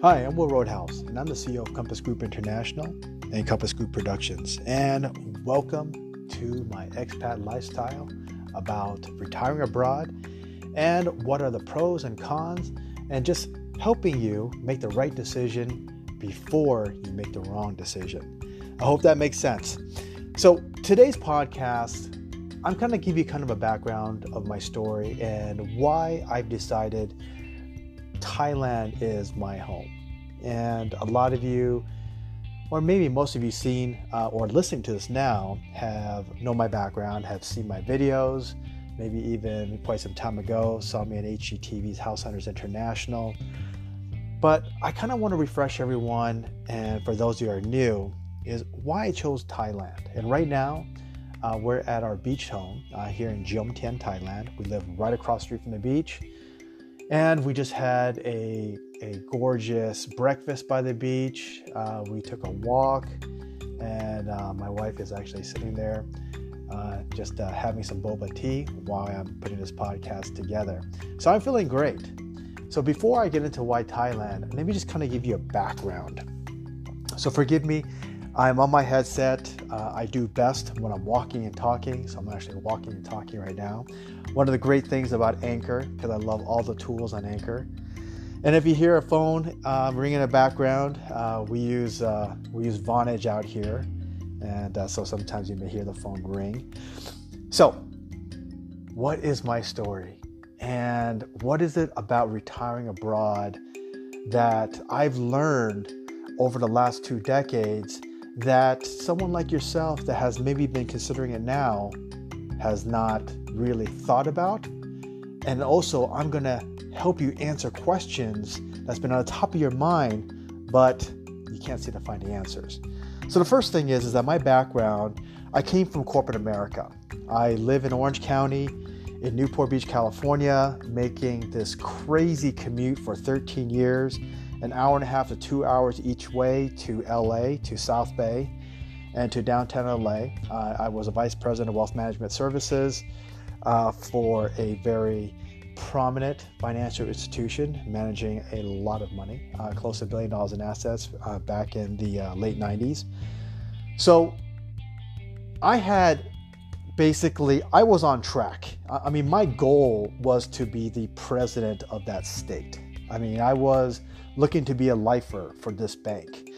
Hi, I'm Will Roadhouse, and I'm the CEO of Compass Group International and Compass Group Productions. And welcome to my expat lifestyle about retiring abroad and what are the pros and cons, and just helping you make the right decision before you make the wrong decision. I hope that makes sense. So, today's podcast, I'm going to give you kind of a background of my story and why I've decided Thailand is my home. And a lot of you, or maybe most of you, seen uh, or listening to this now, have know my background, have seen my videos, maybe even quite some time ago saw me on HGTV's House Hunters International. But I kind of want to refresh everyone, and for those who are new, is why I chose Thailand. And right now, uh, we're at our beach home uh, here in Jomtien, Thailand. We live right across the street from the beach. And we just had a, a gorgeous breakfast by the beach. Uh, we took a walk, and uh, my wife is actually sitting there uh, just uh, having some boba tea while I'm putting this podcast together. So I'm feeling great. So before I get into why Thailand, let me just kind of give you a background. So forgive me, I'm on my headset. Uh, I do best when I'm walking and talking, so I'm actually walking and talking right now. One of the great things about Anchor, because I love all the tools on Anchor. And if you hear a phone um, ringing in the background, uh, we use uh, we use Vonage out here, and uh, so sometimes you may hear the phone ring. So, what is my story, and what is it about retiring abroad that I've learned over the last two decades that someone like yourself that has maybe been considering it now has not really thought about. And also, I'm going to help you answer questions that's been on the top of your mind, but you can't seem to find the answers. So the first thing is, is that my background, I came from corporate America. I live in Orange County in Newport Beach, California, making this crazy commute for 13 years an hour and a half to two hours each way to LA, to South Bay, and to downtown LA. Uh, I was a vice president of wealth management services uh, for a very prominent financial institution managing a lot of money, uh, close to a billion dollars in assets uh, back in the uh, late 90s. So I had basically, I was on track. I mean, my goal was to be the president of that state. I mean, I was looking to be a lifer for this bank.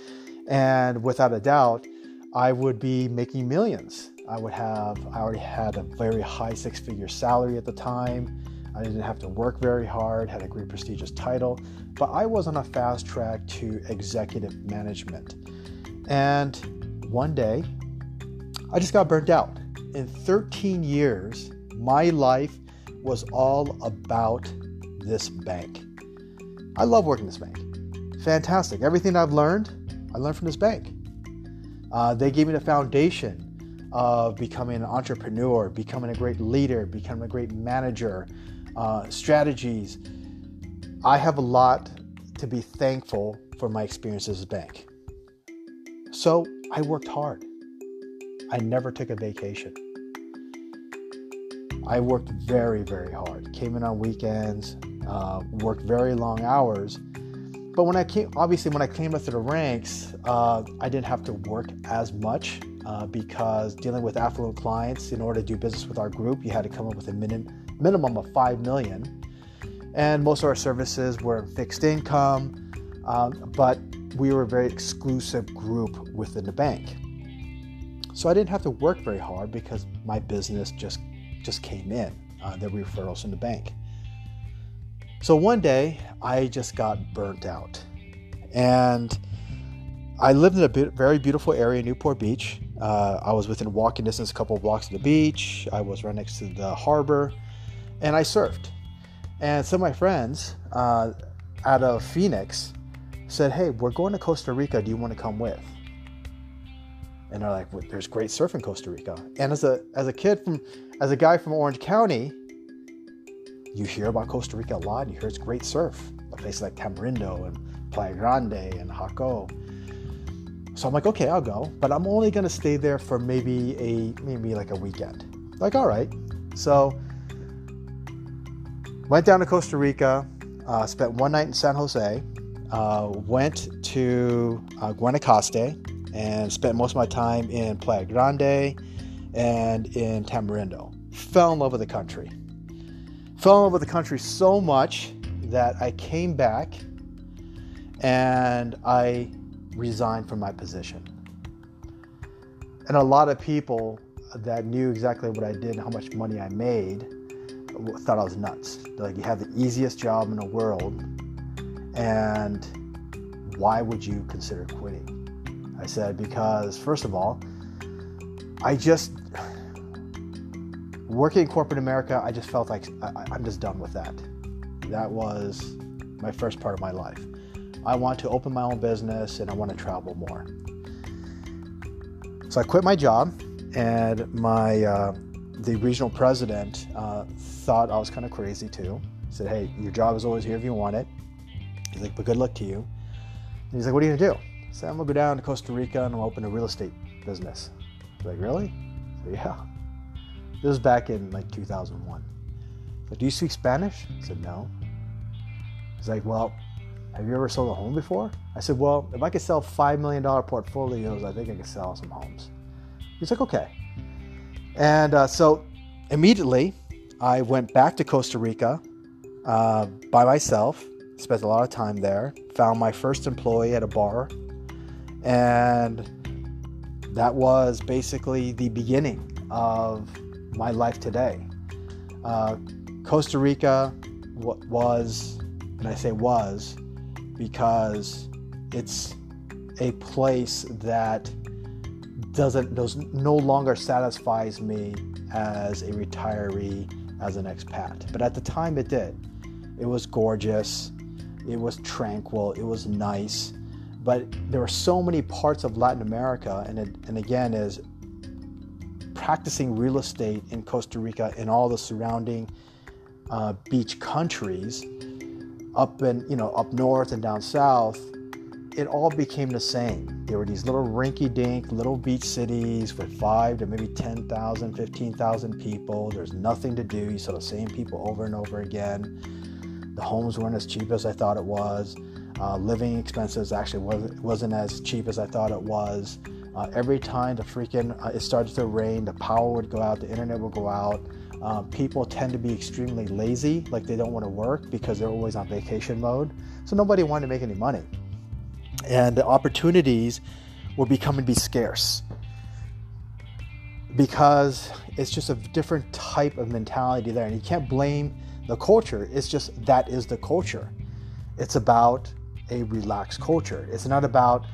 And without a doubt, I would be making millions. I would have, I already had a very high six figure salary at the time. I didn't have to work very hard, had a great prestigious title, but I was on a fast track to executive management. And one day, I just got burnt out. In 13 years, my life was all about this bank. I love working this bank fantastic. Everything I've learned, I learned from this bank. Uh, they gave me the foundation of becoming an entrepreneur, becoming a great leader, becoming a great manager, uh, strategies. I have a lot to be thankful for my experiences at bank. So I worked hard. I never took a vacation. I worked very, very hard. Came in on weekends, uh, worked very long hours but when I came, obviously, when I came up through the ranks, uh, I didn't have to work as much uh, because dealing with affluent clients, in order to do business with our group, you had to come up with a minimum minimum of five million, and most of our services were fixed income, um, but we were a very exclusive group within the bank. So I didn't have to work very hard because my business just just came in. Uh, the referrals from the bank. So one day I just got burnt out. And I lived in a bit, very beautiful area Newport Beach. Uh, I was within walking distance, a couple of blocks of the beach. I was right next to the harbor, and I surfed. And some of my friends uh, out of Phoenix said, "Hey, we're going to Costa Rica. Do you want to come with?" And they're like, well, "There's great surf in Costa Rica." And as a as a kid from as a guy from Orange County, you hear about Costa Rica a lot. You hear it's great surf, places like Tamarindo and Playa Grande and Jaco. So I'm like, okay, I'll go, but I'm only gonna stay there for maybe a maybe like a weekend. Like, all right. So went down to Costa Rica, uh, spent one night in San Jose, uh, went to uh, Guanacaste and spent most of my time in Playa Grande and in Tamarindo. Fell in love with the country. Fell in love with the country so much that I came back and I resigned from my position. And a lot of people that knew exactly what I did and how much money I made thought I was nuts. Like, you have the easiest job in the world, and why would you consider quitting? I said, because first of all, I just, working in corporate America, I just felt like I, I'm just done with that. That was my first part of my life. I want to open my own business and I want to travel more. So I quit my job, and my uh, the regional president uh, thought I was kind of crazy too. He said, "Hey, your job is always here if you want it." He's like, "But good luck to you." And he's like, "What are you gonna do?" I said, "I'm gonna go down to Costa Rica and I'll open a real estate business." He's like, "Really?" Said, "Yeah." This was back in like 2001. Like, "Do you speak Spanish?" I said, "No." He's like, "Well, have you ever sold a home before?" I said, "Well, if I could sell five million dollar portfolios, I think I could sell some homes." He's like, "Okay." And uh, so immediately, I went back to Costa Rica uh, by myself, spent a lot of time there, found my first employee at a bar, and that was basically the beginning of my life today. Uh, Costa Rica w- was, and I say was, because it's a place that doesn't does no longer satisfies me as a retiree as an expat. But at the time it did. It was gorgeous. It was tranquil. It was nice. But there were so many parts of latin america and, it, and again is practicing real estate in costa rica and all the surrounding uh, beach countries up and you know up north and down south it all became the same. There were these little rinky dink little beach cities with five to maybe 10,000, 15,000 people. There's nothing to do. You saw the same people over and over again. The homes weren't as cheap as I thought it was. Uh, living expenses actually wasn't, wasn't as cheap as I thought it was. Uh, every time the freaking uh, it started to rain, the power would go out, the internet would go out. Uh, people tend to be extremely lazy, like they don't want to work because they're always on vacation mode. So nobody wanted to make any money. And the opportunities were becoming be scarce. Because it's just a different type of mentality there. And you can't blame the culture it's just that is the culture. It's about a relaxed culture. It's not about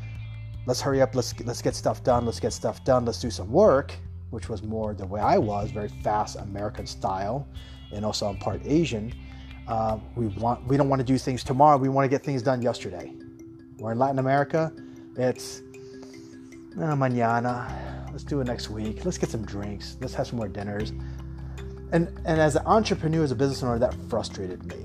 let's hurry up let's let's get stuff done let's get stuff done let's do some work which was more the way i was very fast american style and also i'm part asian uh, we want we don't want to do things tomorrow we want to get things done yesterday We're in Latin America, it's oh, mañana. Let's do it next week. Let's get some drinks. Let's have some more dinners. And and as an entrepreneur, as a business owner, that frustrated me.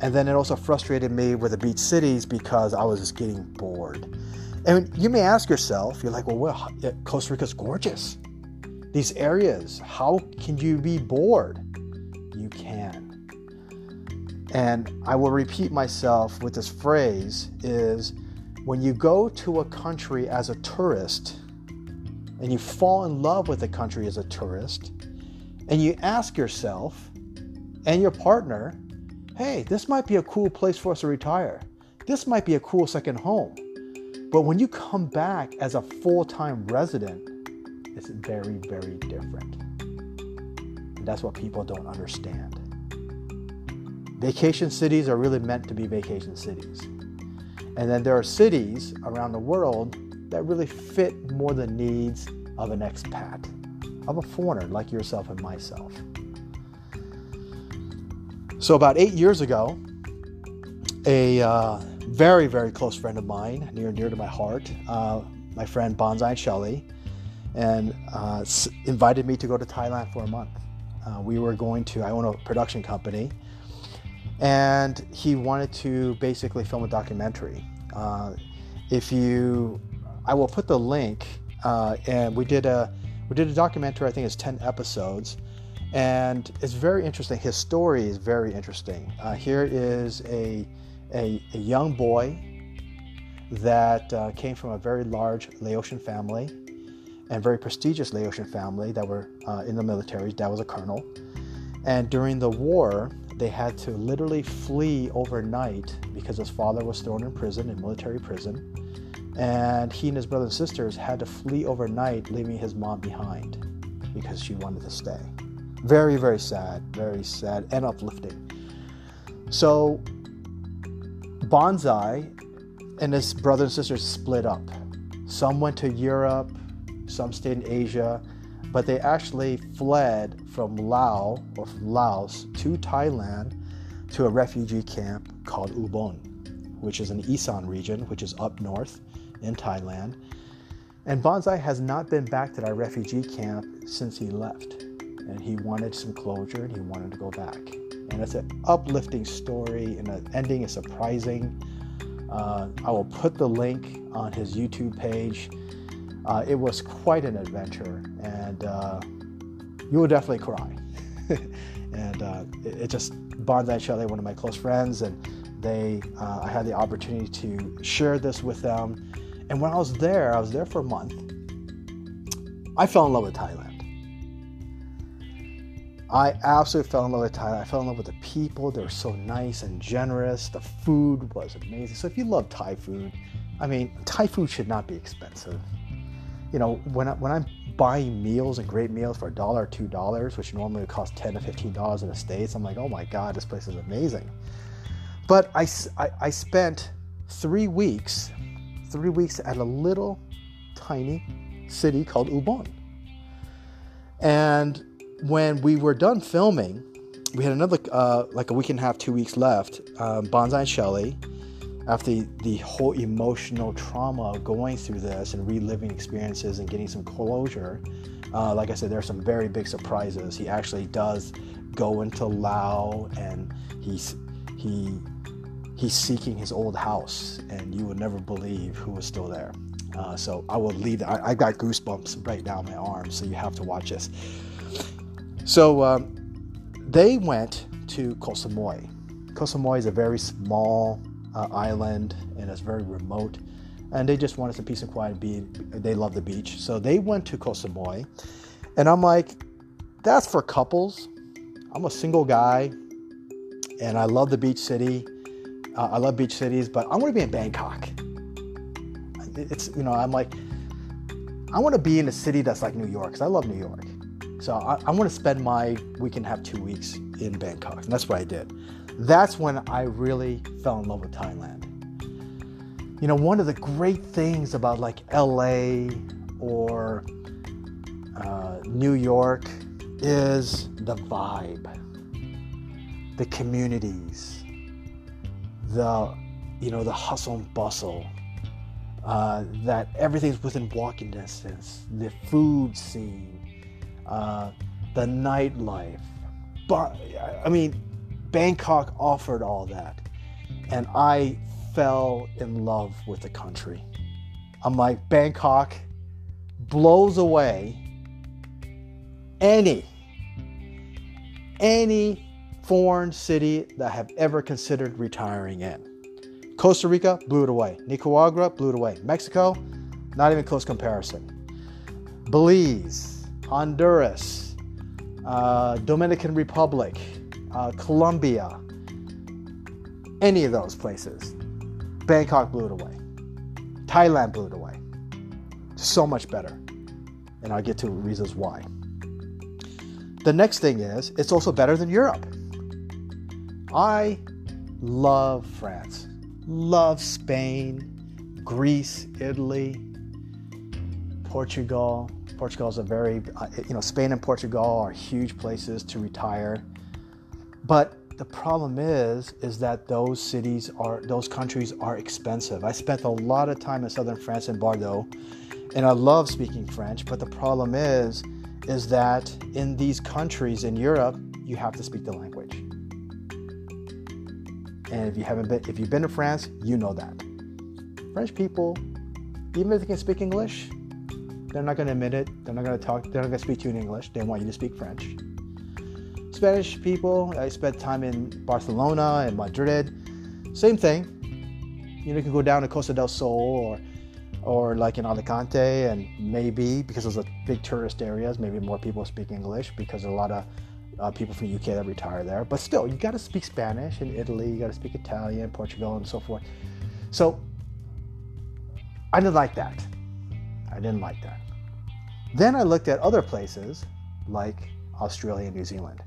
And then it also frustrated me with the beach cities because I was just getting bored. And you may ask yourself, you're like, well, well Costa Rica's gorgeous. These areas, how can you be bored? You can. And I will repeat myself with this phrase is when you go to a country as a tourist and you fall in love with the country as a tourist and you ask yourself and your partner, hey, this might be a cool place for us to retire. This might be a cool second home. But when you come back as a full time resident, it's very, very different. And that's what people don't understand. Vacation cities are really meant to be vacation cities. And then there are cities around the world that really fit more the needs of an expat, of a foreigner like yourself and myself. So, about eight years ago, a uh, very, very close friend of mine, near and dear to my heart, uh, my friend Bonsai Shelley, and uh, invited me to go to Thailand for a month. Uh, we were going to, I own a production company, and he wanted to basically film a documentary. Uh, if you, I will put the link, uh, and we did a we did a documentary. I think it's ten episodes, and it's very interesting. His story is very interesting. Uh, here is a, a, a young boy that uh, came from a very large Laotian family and very prestigious Laotian family that were uh, in the military. Dad was a colonel. And during the war, they had to literally flee overnight because his father was thrown in prison, in military prison. And he and his brothers and sisters had to flee overnight, leaving his mom behind because she wanted to stay. Very, very sad, very sad and uplifting. So, Bonsai and his brother and sisters split up. Some went to Europe, some stayed in Asia, but they actually fled from Laos or from Laos to Thailand to a refugee camp called Ubon, which is in Isan region, which is up north in Thailand. And Bonsai has not been back to that refugee camp since he left. And he wanted some closure and he wanted to go back. And it's an uplifting story, and the ending is surprising. Uh, I will put the link on his YouTube page. Uh, it was quite an adventure, and uh, you will definitely cry. and uh, it, it, just Bonsai Shelley, one of my close friends, and they, uh, I had the opportunity to share this with them. And when I was there, I was there for a month. I fell in love with Thailand. I absolutely fell in love with Thailand. I fell in love with the people. They were so nice and generous. The food was amazing. So if you love Thai food, I mean, Thai food should not be expensive. You know, when, I, when I'm buying meals and great meals for a dollar or two dollars, which normally would cost 10 to 15 dollars in the States, I'm like, oh my God, this place is amazing. But I, I, I spent three weeks, three weeks at a little tiny city called Ubon. And when we were done filming, we had another uh, like a week and a half, two weeks left. Um, Bonsai and Shelley, after the, the whole emotional trauma of going through this and reliving experiences and getting some closure, uh, like I said, there are some very big surprises. He actually does go into Lao and he's he he's seeking his old house, and you would never believe who was still there. Uh, so I will leave. I, I got goosebumps right now in my arm, so you have to watch this. So um, they went to Koh Samui. Koh Samui is a very small uh, island and it's very remote. And they just wanted some peace and quiet. Be they love the beach, so they went to Koh Samui. And I'm like, that's for couples. I'm a single guy, and I love the beach city. Uh, I love beach cities, but I want to be in Bangkok. It's you know I'm like, I want to be in a city that's like New York because I love New York. So I, I want to spend my week and half, two weeks in Bangkok. And that's what I did. That's when I really fell in love with Thailand. You know, one of the great things about like LA or uh, New York is the vibe, the communities, the you know the hustle and bustle, uh, that everything's within walking distance, the food scene, uh, the nightlife. But I mean, Bangkok offered all that, and I fell in love with the country. I'm like Bangkok blows away any any foreign city that I have ever considered retiring in. Costa Rica blew it away. Nicaragua blew it away. Mexico, not even close comparison. Belize, Honduras, uh, Dominican Republic, uh, Colombia, any of those places. Bangkok blew it away. Thailand blew it away. So much better. And I'll get to reasons why. The next thing is, it's also better than Europe. I love France, love Spain, Greece, Italy, Portugal, Portugal is a very, uh, you know, Spain and Portugal are huge places to retire. But the problem is, is that those cities are, those countries are expensive. I spent a lot of time in southern France in Bordeaux, and I love speaking French. But the problem is, is that in these countries in Europe, you have to speak the language. And if you haven't been, if you've been to France, you know that. French people, even if they can speak English, they're not going to admit it. They're not going to talk. They're not going to speak to you in English. They want you to speak French. Spanish people, I spent time in Barcelona and Madrid. Same thing. You know, you can go down to Costa del Sol or or like in Alicante, and maybe because those are big tourist areas, maybe more people speak English because a lot of uh, people from the UK that retire there. But still, you got to speak Spanish in Italy, you got to speak Italian, Portugal, and so forth. So I didn't like that. I didn't like that. Then I looked at other places like Australia and New Zealand,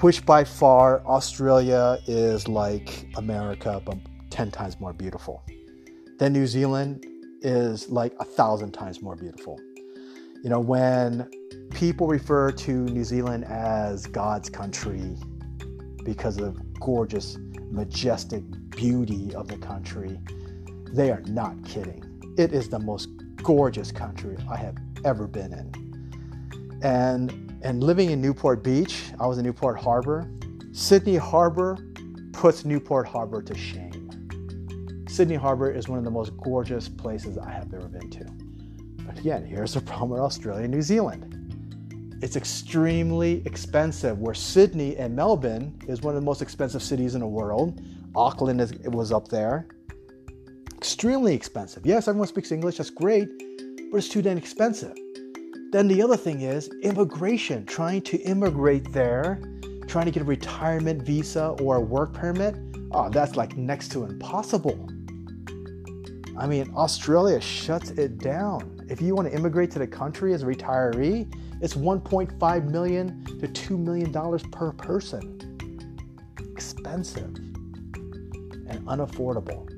which by far Australia is like America, but 10 times more beautiful. Then New Zealand is like a thousand times more beautiful. You know, when people refer to New Zealand as God's country because of gorgeous, majestic beauty of the country, they are not kidding. It is the most gorgeous country I have ever been in. And and living in Newport Beach, I was in Newport Harbor. Sydney Harbor puts Newport Harbor to shame. Sydney Harbor is one of the most gorgeous places I have ever been to. But again, here's the problem with Australia and New Zealand. It's extremely expensive. Where Sydney and Melbourne is one of the most expensive cities in the world. Auckland is, was up there. Extremely expensive. Yes, everyone speaks English, that's great, but it's too damn expensive. Then the other thing is immigration, trying to immigrate there, trying to get a retirement visa or a work permit. Oh, that's like next to impossible. I mean, Australia shuts it down. If you want to immigrate to the country as a retiree, it's 1.5 million to 2 million dollars per person. Expensive and unaffordable.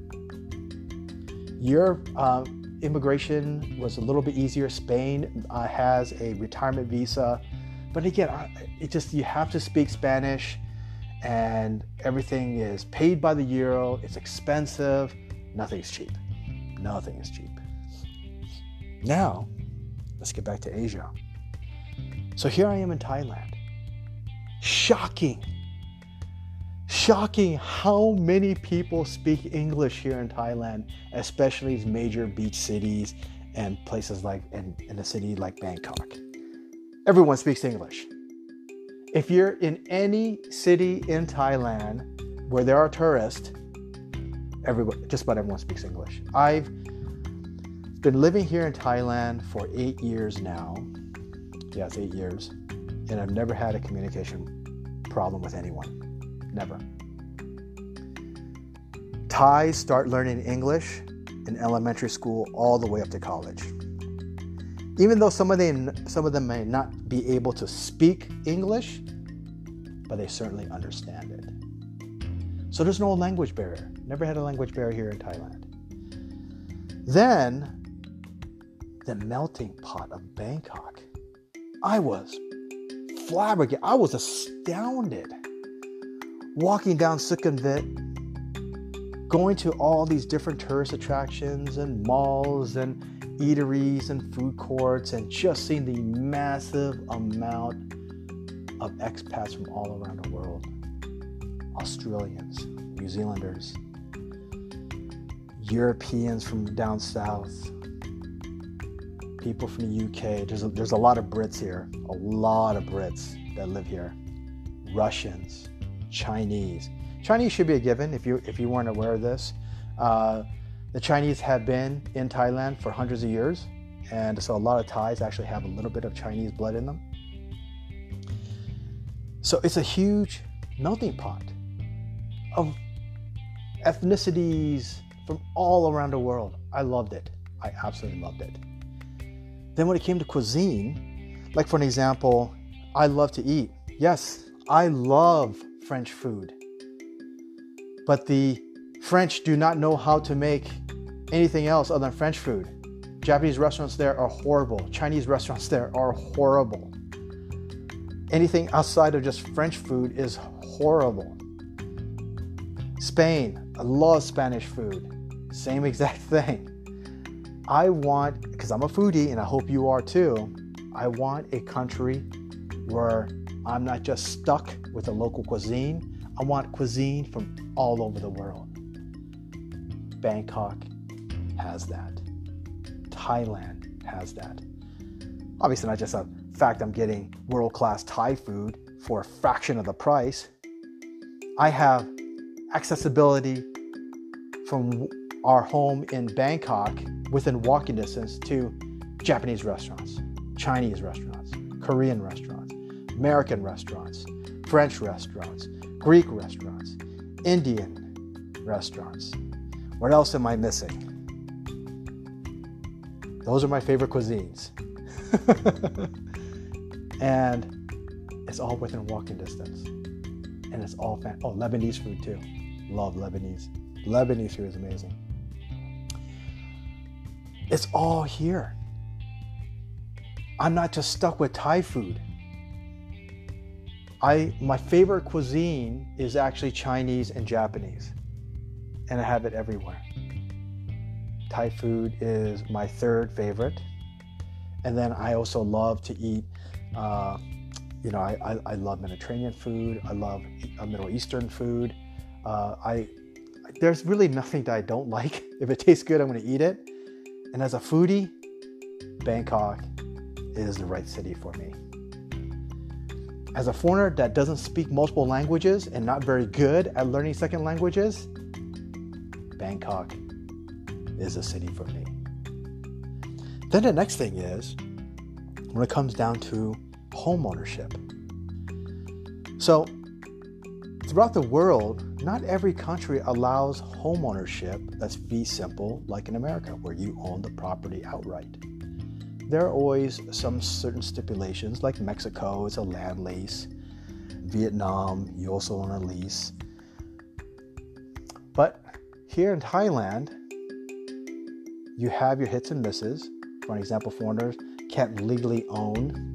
Your uh, immigration was a little bit easier. Spain uh, has a retirement visa, but again, it just you have to speak Spanish, and everything is paid by the euro. It's expensive. Nothing's cheap. Nothing is cheap. Now, let's get back to Asia. So here I am in Thailand. Shocking. Shocking how many people speak English here in Thailand, especially major beach cities and places like in, in a city like Bangkok. Everyone speaks English. If you're in any city in Thailand where there are tourists, everyone, just about everyone speaks English. I've been living here in Thailand for eight years now. Yes, eight years. And I've never had a communication problem with anyone. Never. Thais start learning English in elementary school all the way up to college. Even though some of them, some of them may not be able to speak English, but they certainly understand it. So there's no language barrier. Never had a language barrier here in Thailand. Then, the melting pot of Bangkok. I was flabbergasted. I was astounded. Walking down Sukhumvit, going to all these different tourist attractions and malls and eateries and food courts, and just seeing the massive amount of expats from all around the world Australians, New Zealanders, Europeans from down south, people from the UK. There's a, there's a lot of Brits here, a lot of Brits that live here, Russians, Chinese. Chinese should be a given if you if you weren't aware of this. Uh, the Chinese have been in Thailand for hundreds of years, and so a lot of Thais actually have a little bit of Chinese blood in them. So it's a huge melting pot of ethnicities from all around the world. I loved it. I absolutely loved it. Then when it came to cuisine, like for an example, I love to eat. Yes, I love French food. But the French do not know how to make anything else other than French food. Japanese restaurants there are horrible. Chinese restaurants there are horrible. Anything outside of just French food is horrible. Spain, I love Spanish food. Same exact thing. I want, because I'm a foodie and I hope you are too, I want a country where I'm not just stuck with a local cuisine. I want cuisine from all over the world. Bangkok has that. Thailand has that. Obviously, not just a fact I'm getting world class Thai food for a fraction of the price. I have accessibility from our home in Bangkok within walking distance to Japanese restaurants, Chinese restaurants, Korean restaurants, American restaurants, French restaurants, Greek restaurants, Indian restaurants. What else am I missing? Those are my favorite cuisines. and it's all within walking distance. And it's all fan- oh Lebanese food too. Love Lebanese. Lebanese food is amazing. It's all here. I'm not just stuck with Thai food. I my favorite cuisine is actually Chinese and Japanese. And I have it everywhere. Thai food is my third favorite. And then I also love to eat, uh, you know, I, I, I, love Mediterranean food. I love Middle Eastern food. Uh, I there's really nothing that I don't like. If it tastes good, I'm going to eat it. And as a foodie, Bangkok is the right city for me. As a foreigner that doesn't speak multiple languages and not very good at learning second languages, Bangkok is a city for me. Then the next thing is when it comes down to home ownership. So, throughout the world, not every country allows home ownership that's fee simple like in America, where you own the property outright. There are always some certain stipulations, like Mexico, it's a land lease. Vietnam, you also own a lease. But here in Thailand, you have your hits and misses. For an example, foreigners can't legally own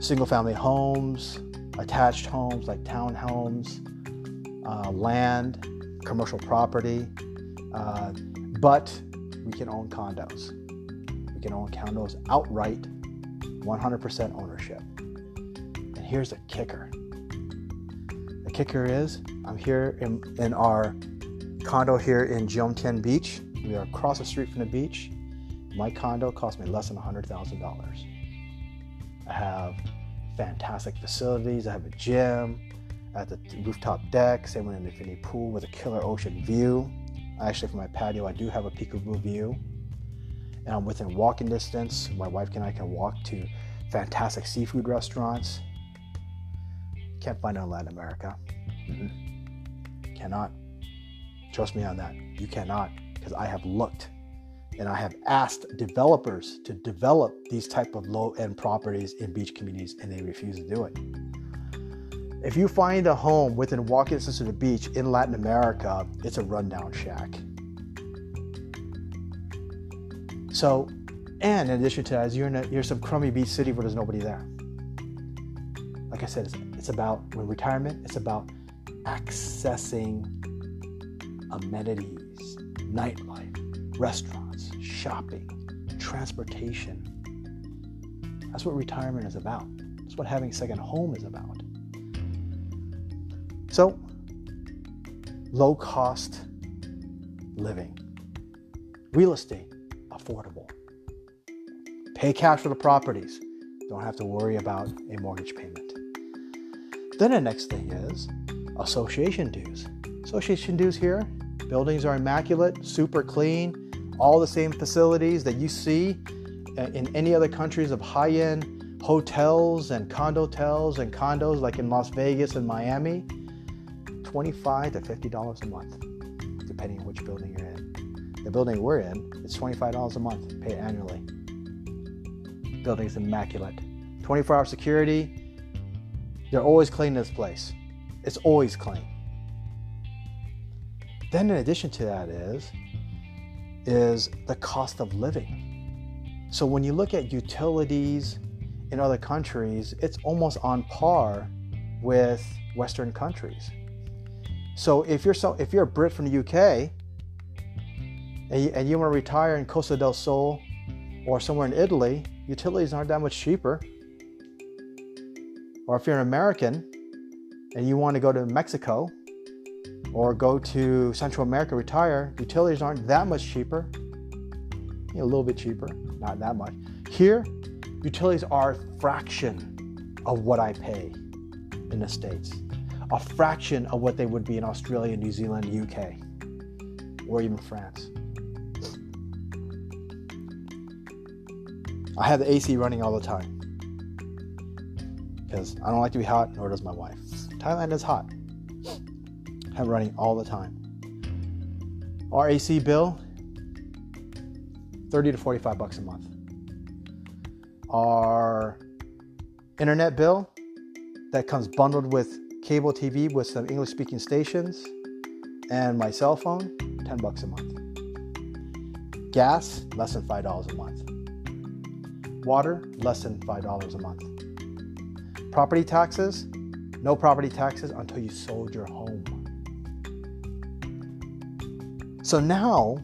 single family homes, attached homes like townhomes, uh, land, commercial property, uh, but we can own condos. We can own condos outright, 100% ownership. And here's the kicker the kicker is I'm here in, in our condo here in Jomtien Beach. We are across the street from the beach. My condo cost me less than $100,000. I have fantastic facilities. I have a gym at the rooftop deck, same with an infinity pool with a killer ocean view. Actually, from my patio, I do have a peekaboo view. And I'm within walking distance. My wife and I can walk to fantastic seafood restaurants. Can't find it in Latin America. Mm-hmm. Cannot. Trust me on that. You cannot, because I have looked and I have asked developers to develop these type of low-end properties in beach communities and they refuse to do it. If you find a home within walking distance of the beach in Latin America, it's a rundown shack. So, and in addition to that, you're in, a, you're some crummy beach city where there's nobody there. Like I said, it's, it's about when retirement, it's about accessing amenities, nightlife, restaurants shopping, transportation. That's what retirement is about. That's what having a second home is about. So, low cost living, real estate, affordable. Pay cash for the properties. Don't have to worry about a mortgage payment. Then the next thing is association dues. Association dues here, buildings are immaculate, super clean, all the same facilities that you see uh, in any other countries of high end hotels and condotels and condos like in Las Vegas and Miami, 25 to $50 a month, depending on which building you're in. The building we're in, it's $25 a month, paid annually. Building's immaculate. 24 hour security, they're always cleaning this place. It's always clean. Then, in addition to that, is is the cost of living. So when you look at utilities in other countries, it's almost on par with Western countries. So if you're so, if you're a Brit from the UK and you, and you want to retire in Costa del Sol or somewhere in Italy, utilities aren't that much cheaper. Or if you're an American and you want to go to Mexico or go to Central America, retire, utilities aren't that much cheaper. A little bit cheaper, not that much. Here, utilities are a fraction of what I pay in the States, a fraction of what they would be in Australia, New Zealand, UK. or even France. I have the AC running all the time because I don't like to be hot, nor does my wife. Thailand is hot. I have running all the time. Our AC bill, 30 to 45 bucks a month. Our internet bill that comes bundled with cable TV with some English speaking stations and my cell phone, 10 bucks a month. Gas, less than $5 a month. Water, less than $5 a month. Property taxes, no property taxes until you sold your home. So now,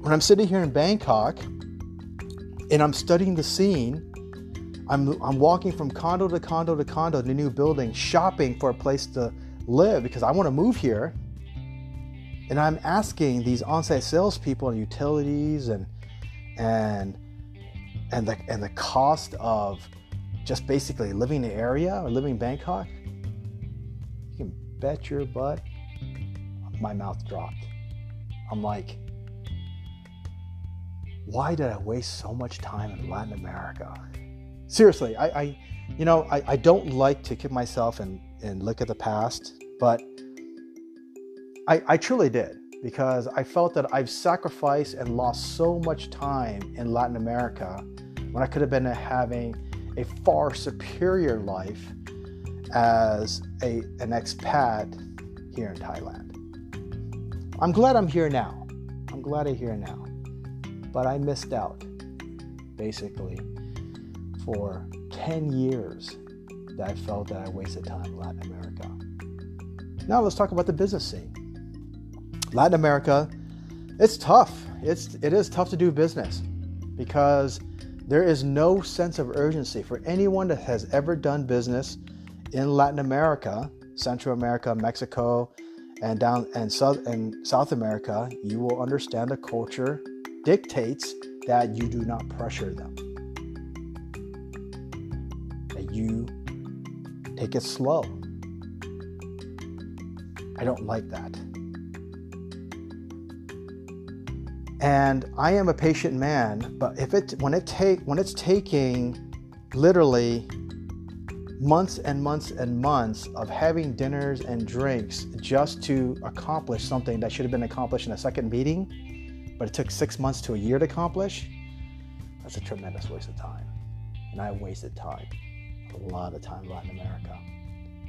when I'm sitting here in Bangkok and I'm studying the scene, I'm, I'm walking from condo to condo to condo to new building, shopping for a place to live because I want to move here. And I'm asking these on-site salespeople and utilities and and and the and the cost of just basically living in the area or living in Bangkok. You can bet your butt my mouth dropped. I'm like, why did I waste so much time in Latin America? Seriously, I, I you know, I, I don't like to kick myself and, and look at the past, but I, I truly did because I felt that I've sacrificed and lost so much time in Latin America when I could have been having a far superior life as a, an expat here in Thailand. I'm glad I'm here now. I'm glad I'm here now. But I missed out, basically, for 10 years that I felt that I wasted time in Latin America. Now let's talk about the business scene. Latin America, it's tough. It's it is tough to do business because there is no sense of urgency for anyone that has ever done business in Latin America, Central America, Mexico, and down and South and South America, you will understand the culture dictates that you do not pressure them. That you take it slow. I don't like that. And I am a patient man, but if it when it take when it's taking literally months and months and months of having dinners and drinks just to accomplish something that should have been accomplished in a second meeting, but it took six months to a year to accomplish, that's a tremendous waste of time. And I wasted time, a lot of time in Latin America.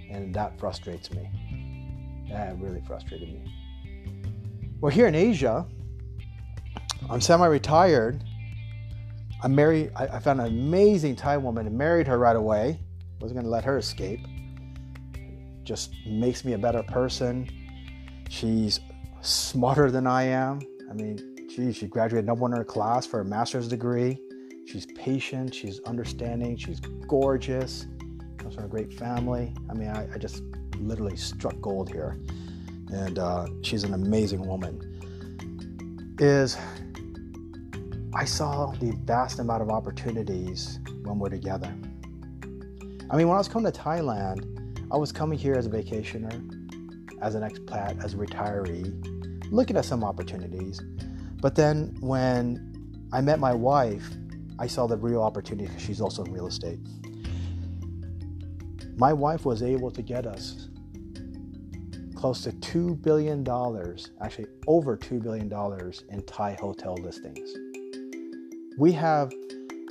And that frustrates me. That really frustrated me. Well, here in Asia, I'm semi retired. I married, I found an amazing Thai woman and married her right away wasn't going to let her escape. Just makes me a better person. She's smarter than I am. I mean, geez, she graduated number one in her class for a master's degree. She's patient. She's understanding. She's gorgeous. Comes from a great family. I mean, I, I just literally struck gold here. And uh, she's an amazing woman. Is I saw the vast amount of opportunities when we're together. I mean, when I was coming to Thailand, I was coming here as a vacationer, as an expat, as a retiree, looking at some opportunities. But then when I met my wife, I saw the real opportunity because she's also in real estate. My wife was able to get us close to $2 billion, actually over $2 billion in Thai hotel listings. We have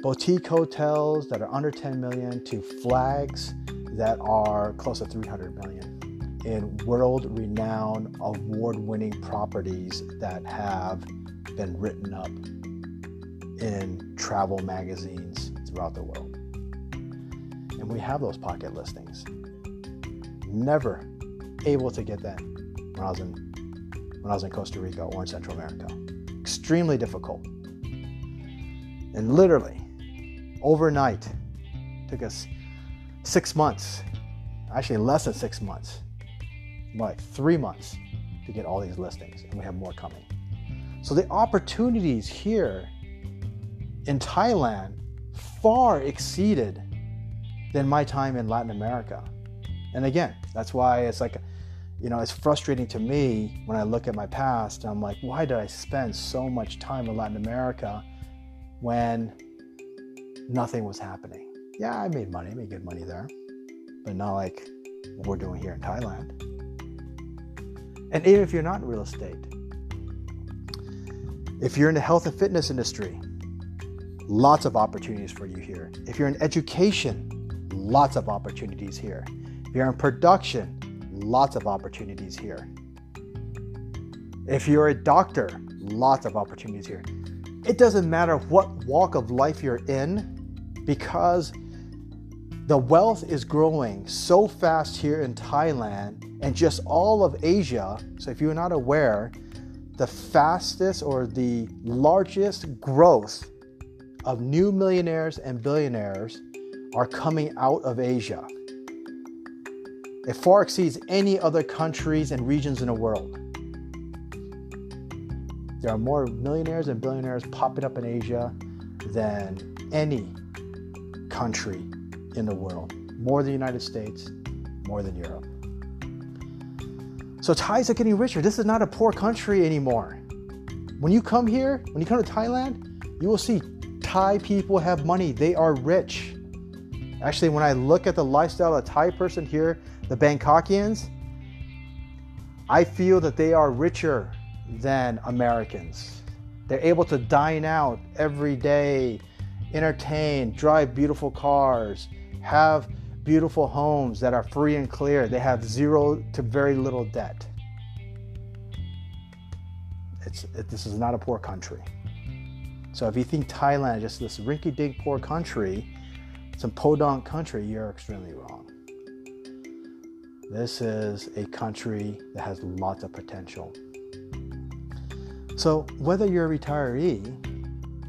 boutique hotels that are under 10 million to flags that are close to 300 million in world renowned award winning properties that have been written up in travel magazines throughout the world. And we have those pocket listings. Never able to get that when I was in when I was in Costa Rica or in Central America. Extremely difficult. And literally overnight. Took us six months, actually less than six months, like three months to get all these listings, and we have more coming. So the opportunities here in Thailand far exceeded than my time in Latin America. And again, that's why it's like, you know, it's frustrating to me when I look at my past. I'm like, why did I spend so much time in Latin America when nothing was happening? Yeah, I made money, I made good money there, but not like what we're doing here in Thailand. And even if you're not in real estate, if you're in the health and fitness industry, lots of opportunities for you here. If you're in education, lots of opportunities here. If you're in production, lots of opportunities here. If you're a doctor, lots of opportunities here. It doesn't matter what walk of life you're in because the wealth is growing so fast here in Thailand and just all of Asia. So, if you're not aware, the fastest or the largest growth of new millionaires and billionaires are coming out of Asia. It far exceeds any other countries and regions in the world. There are more millionaires and billionaires popping up in Asia than any country in the world. More than the United States, more than Europe. So Thais are getting richer. This is not a poor country anymore. When you come here, when you come to Thailand, you will see Thai people have money. They are rich. Actually, when I look at the lifestyle of a Thai person here, the Bangkokians, I feel that they are richer than Americans. They're able to dine out every day, entertain, drive beautiful cars, have beautiful homes that are free and clear. They have zero to very little debt. It's, it, this is not a poor country. So if you think Thailand is just this rinky-dink poor country, some podunk country, you're extremely wrong. This is a country that has lots of potential. So whether you're a retiree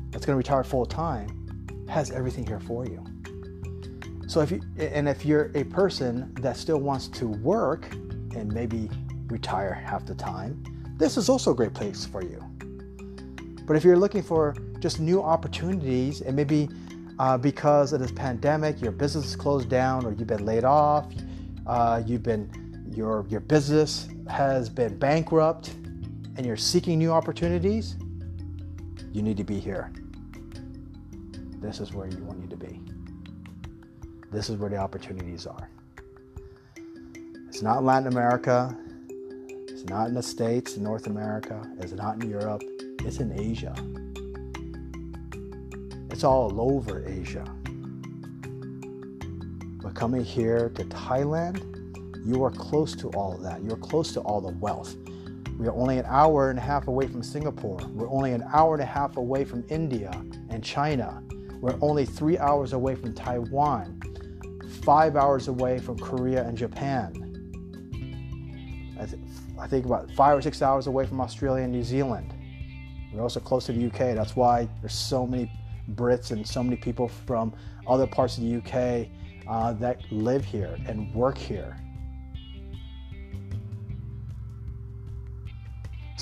that's going to retire full time, has everything here for you. So if you and if you're a person that still wants to work and maybe retire half the time, this is also a great place for you. But if you're looking for just new opportunities and maybe uh, because of this pandemic, your business is closed down or you've been laid off, uh, you've been your your business has been bankrupt, and you're seeking new opportunities, you need to be here. This is where you want you to be. This is where the opportunities are. It's not Latin America. It's not in the States, North America. It's not in Europe. It's in Asia. It's all over Asia. But coming here to Thailand, you are close to all of that. You're close to all the wealth. We are only an hour and a half away from Singapore. We're only an hour and a half away from India and China. We're only three hours away from Taiwan five hours away from Korea and Japan. I, th- I think about five or six hours away from Australia and New Zealand. We're also close to the UK. That's why there's so many Brits and so many people from other parts of the UK uh, that live here and work here.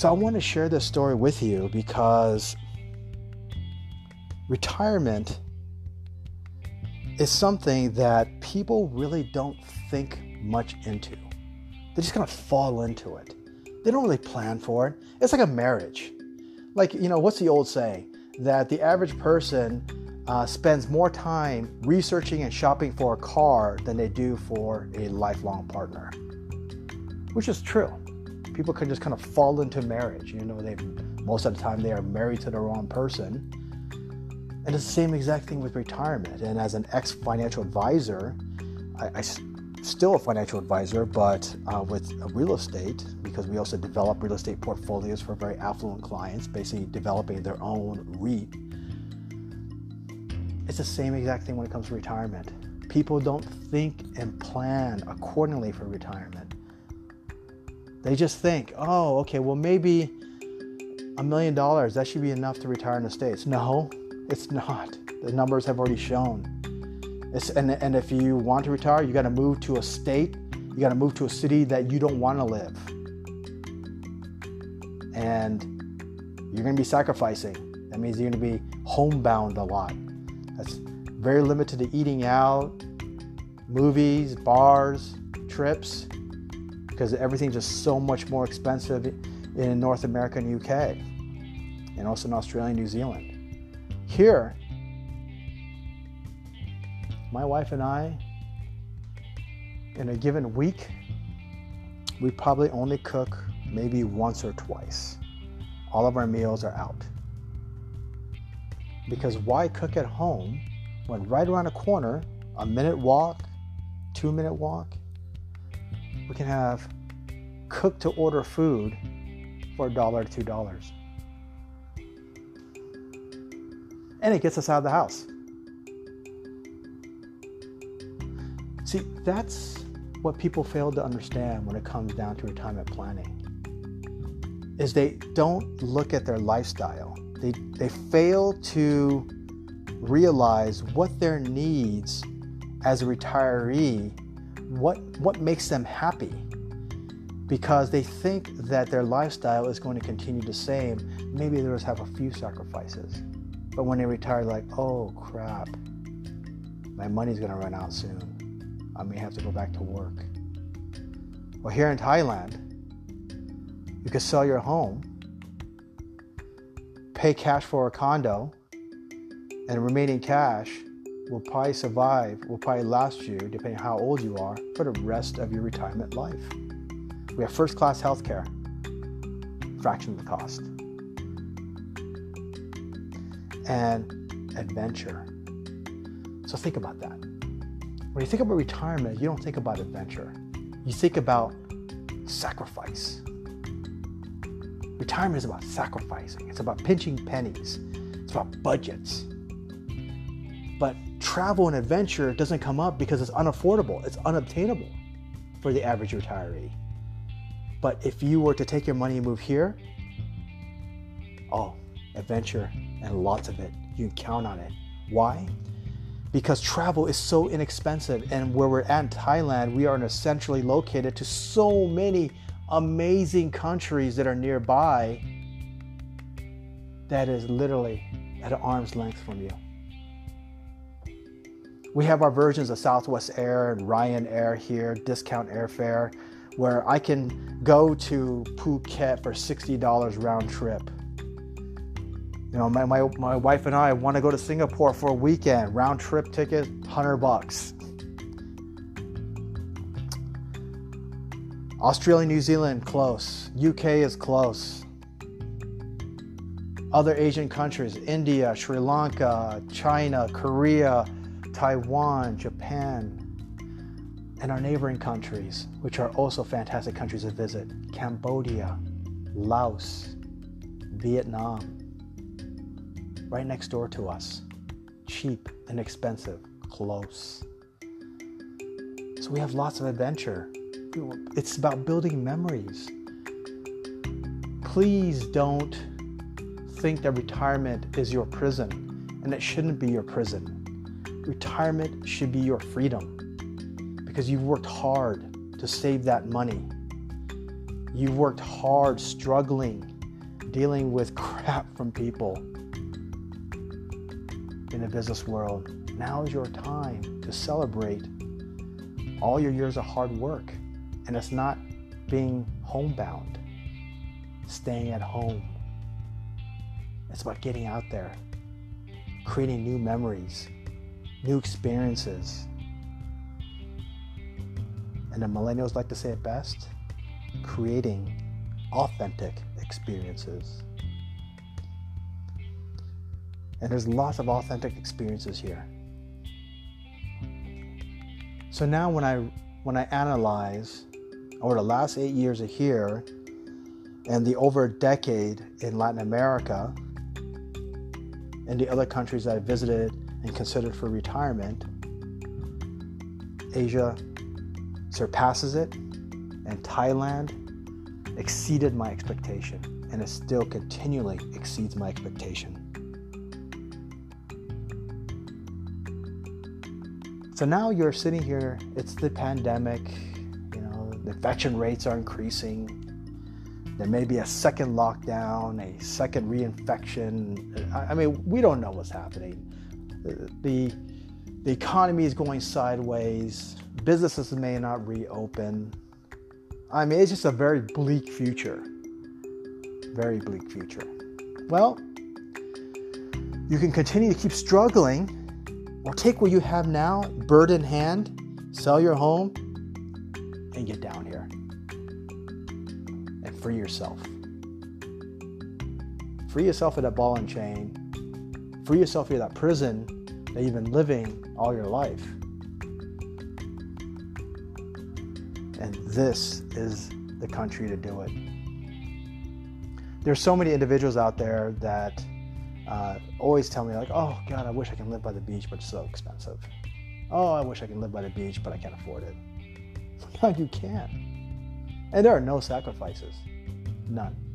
So I want to share this story with you because retirement is something that people really don't think much into. They just kind of fall into it. They don't really plan for it. It's like a marriage. Like, you know, what's the old saying? That the average person uh, spends more time researching and shopping for a car than they do for a lifelong partner, which is true. People can just kind of fall into marriage. You know, they most of the time they are married to the wrong person and it's the same exact thing with retirement. And as an ex financial advisor, I, I still a financial advisor, but uh, with real estate, because we also develop real estate portfolios for very affluent clients, basically developing their own REIT. It's the same exact thing when it comes to retirement. People don't think and plan accordingly for retirement. They just think, oh, okay, well, maybe a million dollars, that should be enough to retire in the States. No, it's not. The numbers have already shown. It's, and, and if you want to retire, you got to move to a state, you got to move to a city that you don't want to live. And you're going to be sacrificing. That means you're going to be homebound a lot. That's very limited to eating out, movies, bars, trips, because everything's just so much more expensive in North America and UK, and also in Australia and New Zealand. Here, my wife and I, in a given week, we probably only cook maybe once or twice. All of our meals are out. Because why cook at home when right around the corner, a minute walk, two minute walk, we can have cook to order food for a dollar, two dollars. And it gets us out of the house. See, that's what people fail to understand when it comes down to retirement planning. Is they don't look at their lifestyle. They, they fail to realize what their needs as a retiree, what, what makes them happy. Because they think that their lifestyle is going to continue the same. Maybe they'll just have a few sacrifices. But when they retire, like, oh crap, my money's going to run out soon. I may have to go back to work. Well, here in Thailand, you could sell your home, pay cash for a condo, and remaining cash will probably survive, will probably last you, depending on how old you are, for the rest of your retirement life. We have first class health care, fraction of the cost. And adventure. So think about that. When you think about retirement, you don't think about adventure. You think about sacrifice. Retirement is about sacrificing. It's about pinching pennies. It's about budgets. But travel and adventure doesn't come up because it's unaffordable, it's unobtainable for the average retiree. But if you were to take your money and move here, oh, adventure and lots of it. You can count on it. Why? Because travel is so inexpensive, and where we're at in Thailand, we are essentially located to so many amazing countries that are nearby that is literally at arm's length from you. We have our versions of Southwest Air and Ryanair here, discount airfare, where I can go to Phuket for $60 round trip. You know, my, my, my wife and I want to go to Singapore for a weekend, round trip ticket, 100 bucks. Australia, New Zealand, close. UK is close. Other Asian countries, India, Sri Lanka, China, Korea, Taiwan, Japan, and our neighboring countries, which are also fantastic countries to visit Cambodia, Laos, Vietnam, right next door to us. Cheap, inexpensive, close. So we have lots of adventure. It's about building memories. Please don't think that retirement is your prison, and it shouldn't be your prison retirement should be your freedom because you've worked hard to save that money. You've worked hard struggling, dealing with crap from people in the business world. Now is your time to celebrate all your years of hard work. And it's not being homebound, staying at home. It's about getting out there, creating new memories, new experiences. And the millennials like to say it best creating authentic experiences. And there's lots of authentic experiences here. So now when I when I analyze over the last eight years of here and the over a decade in Latin America and the other countries that I visited and considered for retirement, Asia surpasses it, and Thailand exceeded my expectation, and it still continually exceeds my expectation. So now you're sitting here, it's the pandemic, you know, the infection rates are increasing. There may be a second lockdown, a second reinfection. I mean, we don't know what's happening the the economy is going sideways. Businesses may not reopen. I mean, it's just a very bleak future. Very bleak future. Well, you can continue to keep struggling or take what you have now, bird in hand, sell your home, and get down here and free yourself. Free yourself of that ball and chain. Free yourself of that prison that you've been living all your life. And this is the country to do it. There's so many individuals out there that uh, always tell me like, "Oh God, I wish I can live by the beach, but it's so expensive." Oh, I wish I can live by the beach, but I can't afford it. No, you can. And there are no sacrifices, none.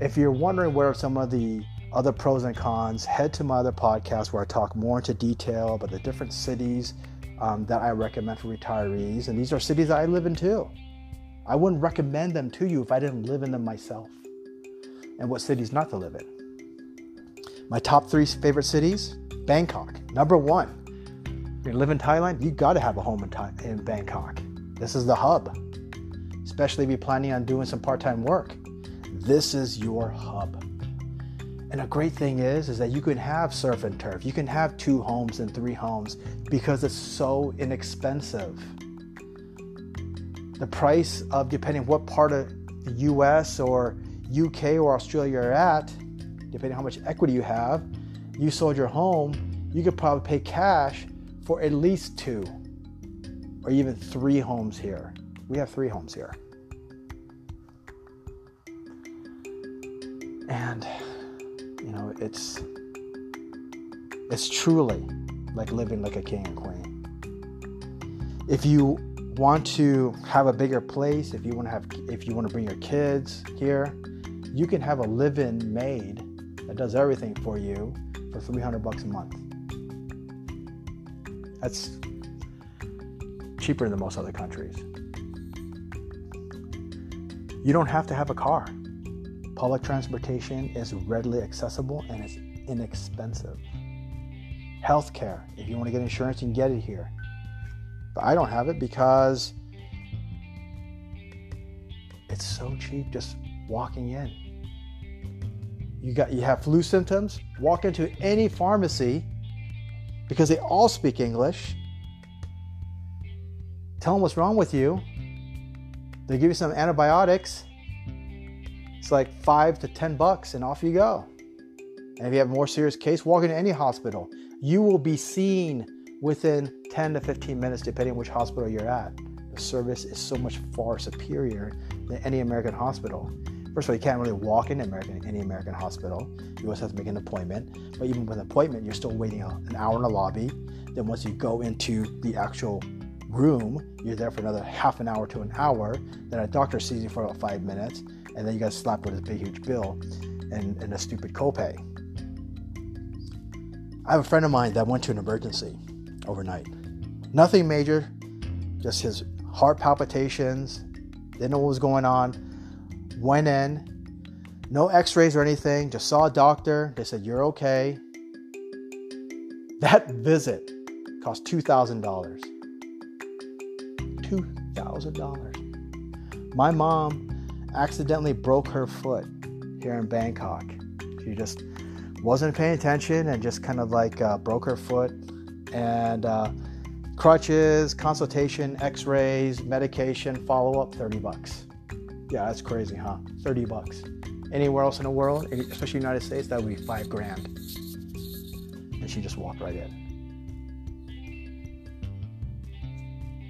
If you're wondering what are some of the other pros and cons, head to my other podcast where I talk more into detail about the different cities um, that I recommend for retirees. And these are cities I live in too. I wouldn't recommend them to you if I didn't live in them myself. And what cities not to live in. My top three favorite cities Bangkok, number one. If you live in Thailand, you got to have a home in, in Bangkok. This is the hub, especially if you're planning on doing some part time work. This is your hub. And a great thing is, is that you can have surf and turf. You can have two homes and three homes because it's so inexpensive. The price of depending what part of the U.S. or UK or Australia you're at, depending how much equity you have, you sold your home, you could probably pay cash for at least two or even three homes here. We have three homes here. And you know, it's it's truly like living like a king and queen. If you want to have a bigger place, if you want to have if you want to bring your kids here, you can have a live-in maid that does everything for you for 300 bucks a month. That's cheaper than most other countries. You don't have to have a car. Public transportation is readily accessible and it's inexpensive. Healthcare, if you want to get insurance, you can get it here. But I don't have it because it's so cheap just walking in. You got you have flu symptoms, walk into any pharmacy because they all speak English. Tell them what's wrong with you. They give you some antibiotics it's like five to 10 bucks and off you go. And if you have a more serious case, walk into any hospital. You will be seen within 10 to 15 minutes, depending on which hospital you're at. The service is so much far superior than any American hospital. First of all, you can't really walk into American, any American hospital. You always have to make an appointment. But even with an appointment, you're still waiting an hour in the lobby. Then once you go into the actual room, you're there for another half an hour to an hour. Then a doctor sees you for about five minutes and then you got slapped with a big huge bill and, and a stupid copay. I have a friend of mine that went to an emergency overnight. Nothing major, just his heart palpitations, didn't know what was going on. Went in, no x rays or anything, just saw a doctor. They said, You're okay. That visit cost $2,000. $2,000. My mom accidentally broke her foot here in Bangkok. She just wasn't paying attention and just kind of like uh, broke her foot. And uh, crutches, consultation, x rays, medication, follow up 30 bucks. Yeah, that's crazy, huh? 30 bucks. Anywhere else in the world, especially United States, that would be five grand. And she just walked right in.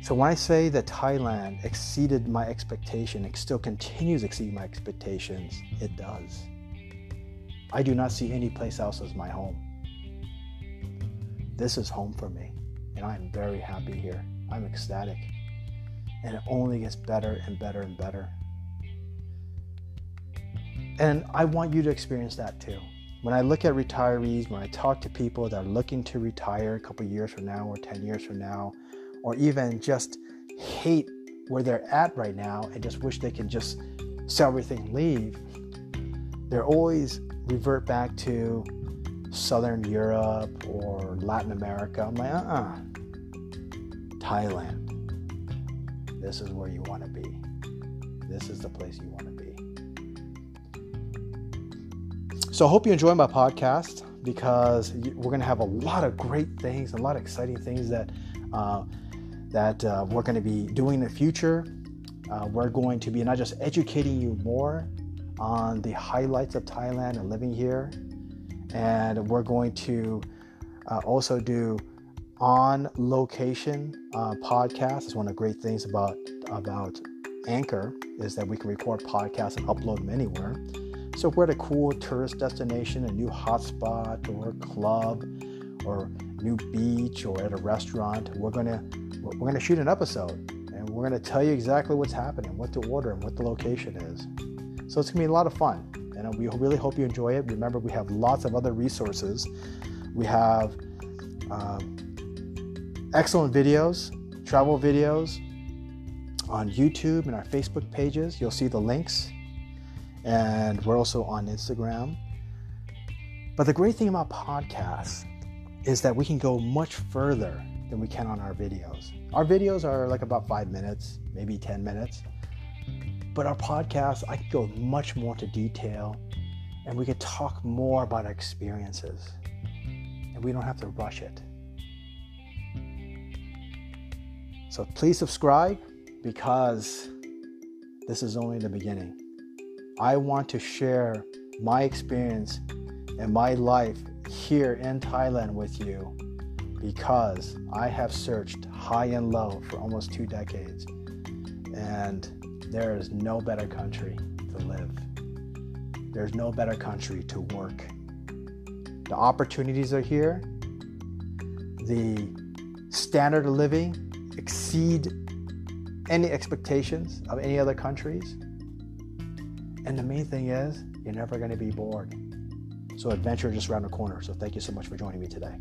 So when I say that Thailand exceeded my expectation, it still continues exceeding my expectations, it does. I do not see any place else as my home. This is home for me, and I'm very happy here. I'm ecstatic. And it only gets better and better and better. And I want you to experience that too. When I look at retirees, when I talk to people that are looking to retire a couple years from now or 10 years from now, or even just hate where they're at right now and just wish they can just sell everything leave, they're always revert back to Southern Europe or Latin America. I'm like, uh uh-uh. uh Thailand. this is where you want to be. This is the place you want to be. So I hope you enjoy my podcast because we're going to have a lot of great things, a lot of exciting things that uh, that uh, we're going to be doing in the future. Uh, we're going to be not just educating you more on the highlights of Thailand and living here, and we're going to uh, also do on location uh, podcast. It's one of the great things about about Anchor is that we can record podcasts and upload them anywhere. So if we're at a cool tourist destination, a new hotspot or club or new beach or at a restaurant, we're gonna we're gonna shoot an episode and we're gonna tell you exactly what's happening, what to order, and what the location is. So it's gonna be a lot of fun, and we really hope you enjoy it. Remember, we have lots of other resources. We have um, excellent videos, travel videos on YouTube and our Facebook pages. You'll see the links. And we're also on Instagram. But the great thing about podcasts is that we can go much further than we can on our videos. Our videos are like about five minutes, maybe 10 minutes. But our podcast, I can go much more to detail and we can talk more about our experiences. And we don't have to rush it. So please subscribe because this is only the beginning. I want to share my experience and my life here in Thailand with you because I have searched high and low for almost two decades and there is no better country to live. There's no better country to work. The opportunities are here. The standard of living exceed any expectations of any other countries. And the main thing is, you're never going to be bored. So, adventure just around the corner. So, thank you so much for joining me today.